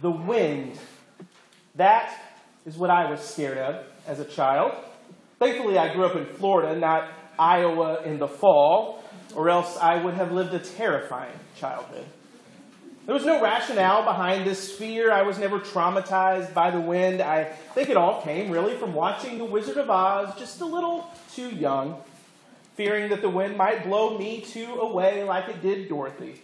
the wind. That is what I was scared of as a child. Thankfully, I grew up in Florida, not Iowa in the fall, or else I would have lived a terrifying childhood. There was no rationale behind this fear. I was never traumatized by the wind. I think it all came really from watching The Wizard of Oz just a little too young, fearing that the wind might blow me too away like it did Dorothy.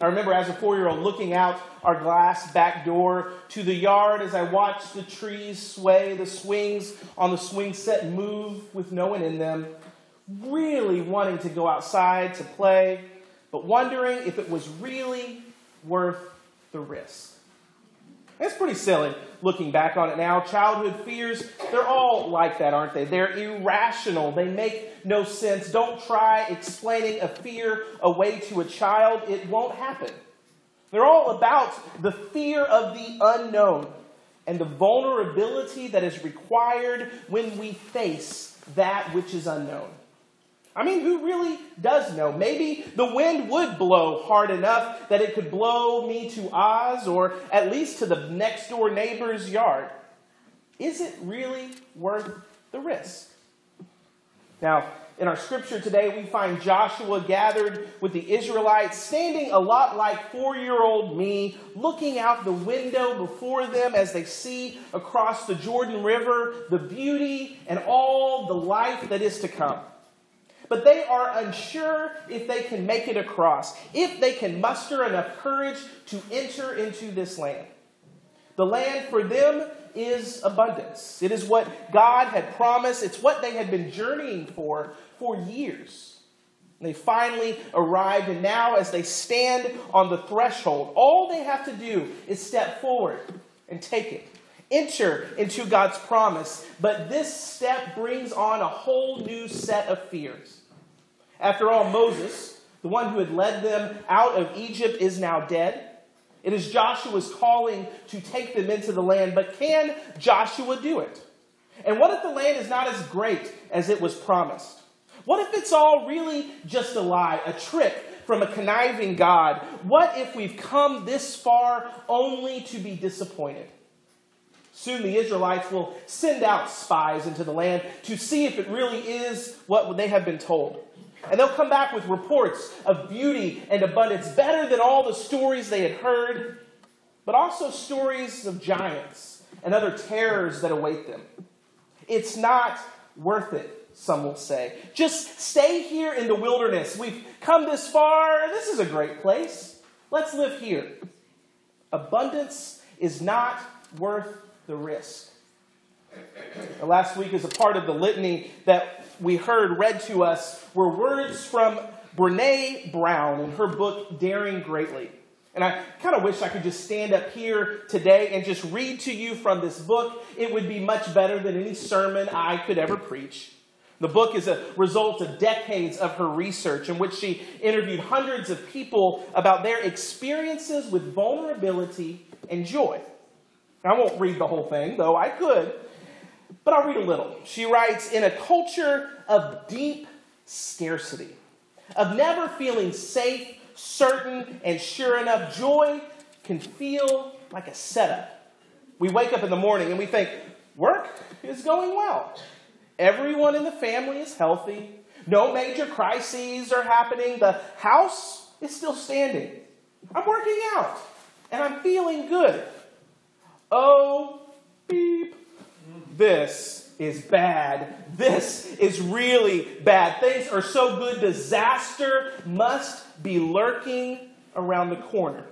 I remember as a four year old looking out our glass back door to the yard as I watched the trees sway, the swings on the swing set move with no one in them, really wanting to go outside to play, but wondering if it was really worth the risk. It's pretty silly looking back on it now. Childhood fears, they're all like that, aren't they? They're irrational. They make no sense. Don't try explaining a fear away to a child, it won't happen. They're all about the fear of the unknown and the vulnerability that is required when we face that which is unknown. I mean, who really does know? Maybe the wind would blow hard enough that it could blow me to Oz or at least to the next door neighbor's yard. Is it really worth the risk? Now, in our scripture today, we find Joshua gathered with the Israelites, standing a lot like four year old me, looking out the window before them as they see across the Jordan River the beauty and all the life that is to come but they are unsure if they can make it across, if they can muster enough courage to enter into this land. The land for them is abundance. It is what God had promised, it's what they had been journeying for for years. They finally arrived, and now, as they stand on the threshold, all they have to do is step forward and take it. Enter into God's promise, but this step brings on a whole new set of fears. After all, Moses, the one who had led them out of Egypt, is now dead. It is Joshua's calling to take them into the land, but can Joshua do it? And what if the land is not as great as it was promised? What if it's all really just a lie, a trick from a conniving God? What if we've come this far only to be disappointed? Soon the Israelites will send out spies into the land to see if it really is what they have been told. And they'll come back with reports of beauty and abundance, better than all the stories they had heard, but also stories of giants and other terrors that await them. It's not worth it, some will say. Just stay here in the wilderness. We've come this far. This is a great place. Let's live here. Abundance is not worth the risk. Last week, as a part of the litany that we heard read to us, were words from Brene Brown in her book, Daring Greatly. And I kind of wish I could just stand up here today and just read to you from this book. It would be much better than any sermon I could ever preach. The book is a result of decades of her research in which she interviewed hundreds of people about their experiences with vulnerability and joy. I won't read the whole thing, though I could, but I'll read a little. She writes In a culture of deep scarcity, of never feeling safe, certain, and sure enough, joy can feel like a setup. We wake up in the morning and we think, work is going well. Everyone in the family is healthy. No major crises are happening. The house is still standing. I'm working out and I'm feeling good. Oh, beep. This is bad. This is really bad. Things are so good, disaster must be lurking around the corner.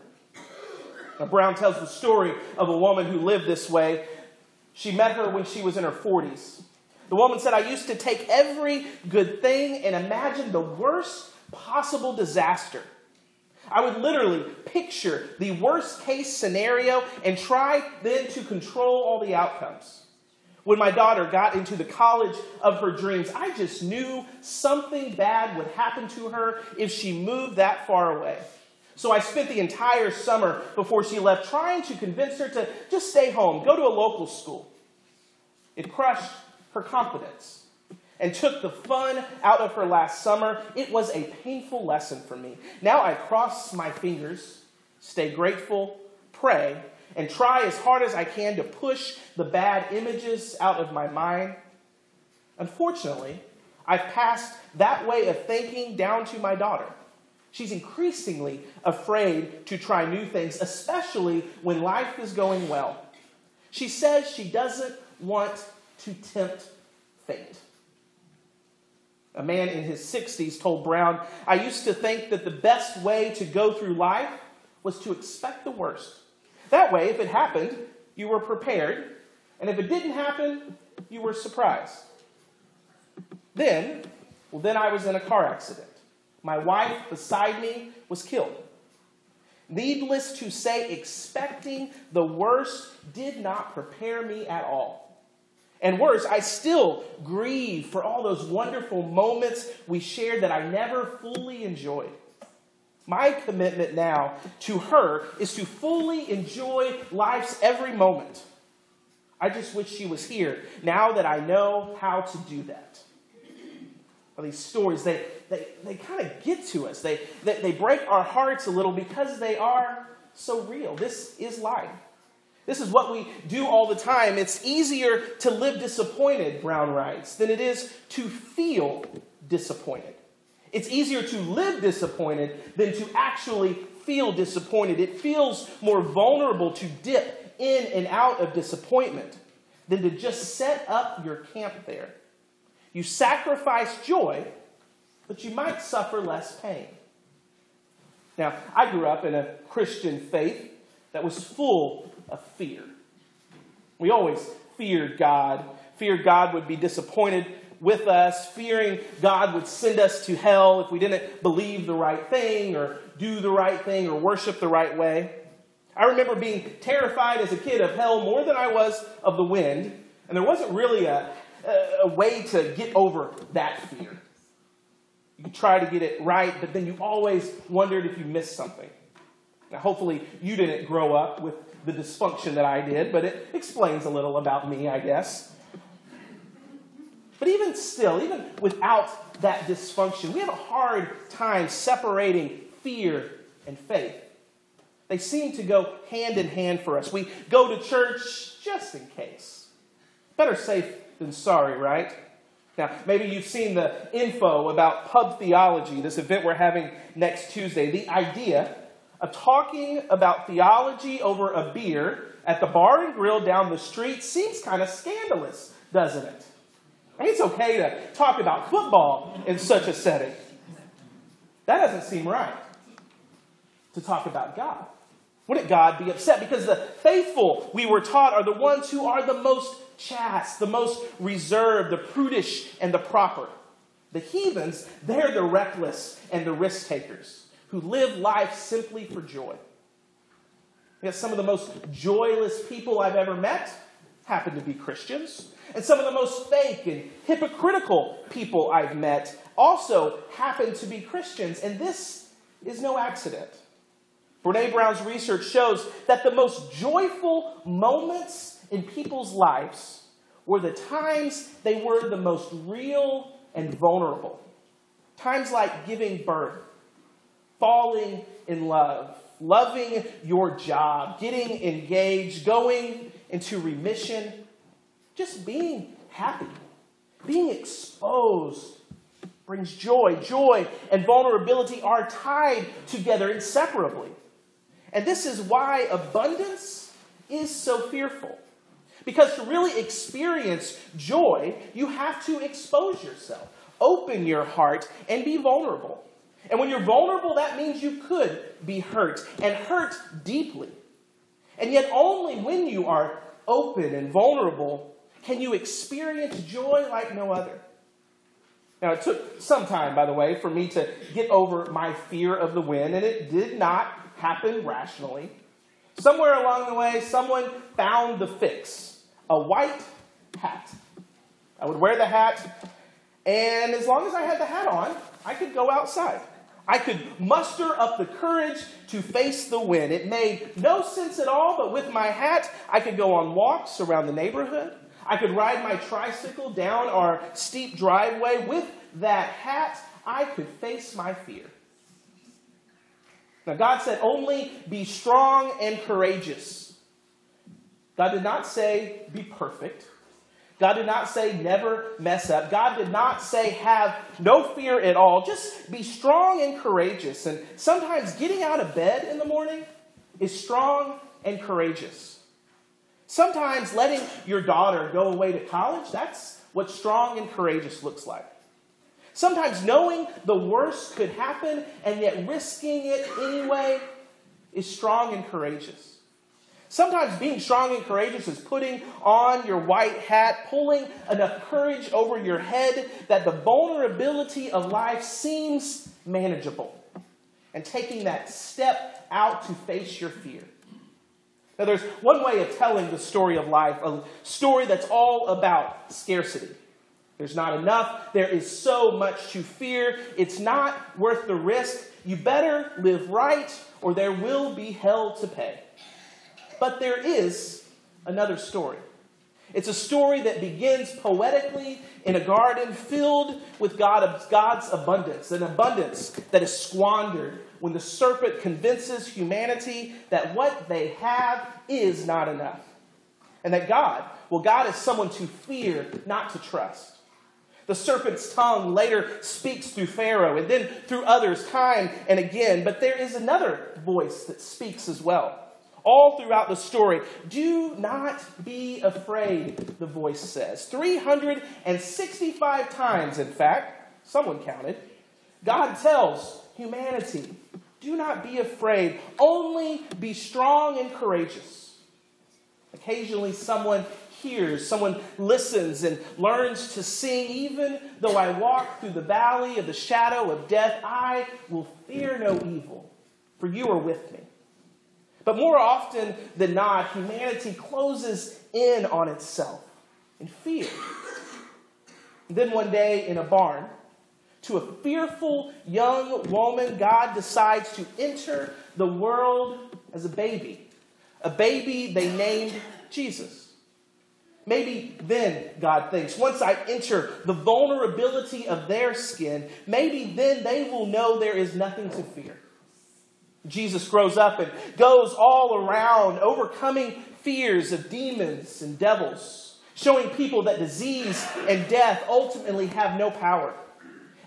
Now, Brown tells the story of a woman who lived this way. She met her when she was in her 40s. The woman said, I used to take every good thing and imagine the worst possible disaster. I would literally picture the worst case scenario and try then to control all the outcomes. When my daughter got into the college of her dreams, I just knew something bad would happen to her if she moved that far away. So I spent the entire summer before she left trying to convince her to just stay home, go to a local school. It crushed her confidence and took the fun out of her last summer. It was a painful lesson for me. Now I cross my fingers, stay grateful, pray, and try as hard as I can to push the bad images out of my mind. Unfortunately, I've passed that way of thinking down to my daughter. She's increasingly afraid to try new things, especially when life is going well. She says she doesn't want to tempt fate. A man in his 60s told Brown, I used to think that the best way to go through life was to expect the worst. That way, if it happened, you were prepared, and if it didn't happen, you were surprised. Then, well, then I was in a car accident. My wife beside me was killed. Needless to say, expecting the worst did not prepare me at all. And worse, I still grieve for all those wonderful moments we shared that I never fully enjoyed. My commitment now to her is to fully enjoy life's every moment. I just wish she was here now that I know how to do that. Well, these stories, they, they, they kind of get to us. They, they, they break our hearts a little because they are so real. This is life. This is what we do all the time. It's easier to live disappointed, Brown writes, than it is to feel disappointed. It's easier to live disappointed than to actually feel disappointed. It feels more vulnerable to dip in and out of disappointment than to just set up your camp there. You sacrifice joy, but you might suffer less pain. Now, I grew up in a Christian faith that was full of fear. We always feared God, feared God would be disappointed with us, fearing God would send us to hell if we didn't believe the right thing or do the right thing or worship the right way. I remember being terrified as a kid of hell more than I was of the wind, and there wasn't really a, a, way to get over that fear. You try to get it right, but then you always wondered if you missed something. Now, hopefully, you didn't grow up with the dysfunction that I did, but it explains a little about me, I guess. But even still, even without that dysfunction, we have a hard time separating fear and faith. They seem to go hand in hand for us. We go to church just in case. Better safe than sorry, right? Now, maybe you've seen the info about pub theology, this event we're having next Tuesday. The idea of talking about theology over a beer at the bar and grill down the street seems kind of scandalous, doesn't it? It's okay to talk about football in such a setting. That doesn't seem right to talk about God. Wouldn't God be upset? Because the faithful, we were taught, are the ones who are the most chaste, the most reserved, the prudish, and the proper. The heathens, they're the reckless and the risk takers who live life simply for joy. Yet some of the most joyless people I've ever met happen to be Christians. And some of the most fake and hypocritical people I've met also happen to be Christians. And this is no accident. Brene Brown's research shows that the most joyful moments in people's lives were the times they were the most real and vulnerable. Times like giving birth, falling in love, loving your job, getting engaged, going into remission, just being happy, being exposed brings joy. Joy and vulnerability are tied together inseparably. And this is why abundance is so fearful. Because to really experience joy, you have to expose yourself, open your heart, and be vulnerable. And when you're vulnerable, that means you could be hurt and hurt deeply. And yet, only when you are open and vulnerable can you experience joy like no other. Now, it took some time, by the way, for me to get over my fear of the wind, and it did not happen rationally. Somewhere along the way, someone found the fix a white hat. I would wear the hat, and as long as I had the hat on, I could go outside. I could muster up the courage to face the wind. It made no sense at all, but with my hat, I could go on walks around the neighborhood. I could ride my tricycle down our steep driveway. With that hat, I could face my fear. Now, God said, only be strong and courageous. God did not say be perfect. God did not say never mess up. God did not say have no fear at all. Just be strong and courageous. And sometimes getting out of bed in the morning is strong and courageous. Sometimes letting your daughter go away to college, that's what strong and courageous looks like. Sometimes knowing the worst could happen and yet risking it anyway is strong and courageous. Sometimes being strong and courageous is putting on your white hat, pulling enough courage over your head that the vulnerability of life seems manageable, and taking that step out to face your fear. Now, there's one way of telling the story of life, a story that's all about scarcity. There's not enough. There is so much to fear. It's not worth the risk. You better live right, or there will be hell to pay. But there is another story. It's a story that begins poetically in a garden filled with God, God's abundance, an abundance that is squandered when the serpent convinces humanity that what they have is not enough. And that God, well, God is someone to fear, not to trust. The serpent's tongue later speaks through Pharaoh and then through others time and again, but there is another voice that speaks as well all throughout the story. Do not be afraid, the voice says. 365 times, in fact, someone counted, God tells humanity, do not be afraid, only be strong and courageous. Occasionally, someone hears, someone listens and learns to sing. Even though I walk through the valley of the shadow of death, I will fear no evil, for you are with me. But more often than not, humanity closes in on itself in fear. then one day in a barn, to a fearful young woman, God decides to enter the world as a baby. A baby they named Jesus. Maybe then, God thinks, once I enter the vulnerability of their skin, maybe then they will know there is nothing to fear. Jesus grows up and goes all around, overcoming fears of demons and devils, showing people that disease and death ultimately have no power.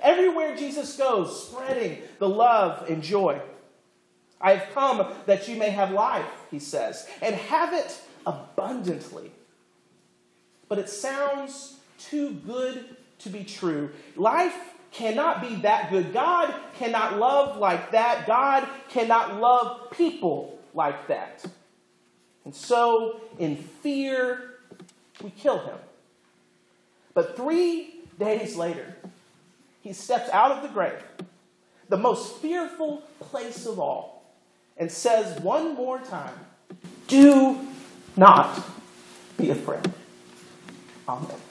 Everywhere Jesus goes, spreading the love and joy. I have come that you may have life, he says, and have it abundantly. But it sounds too good to be true. Life cannot be that good. God cannot love like that. God cannot love people like that. And so, in fear, we kill him. But three days later, he steps out of the grave, the most fearful place of all, and says one more time, Do not be afraid. Amen.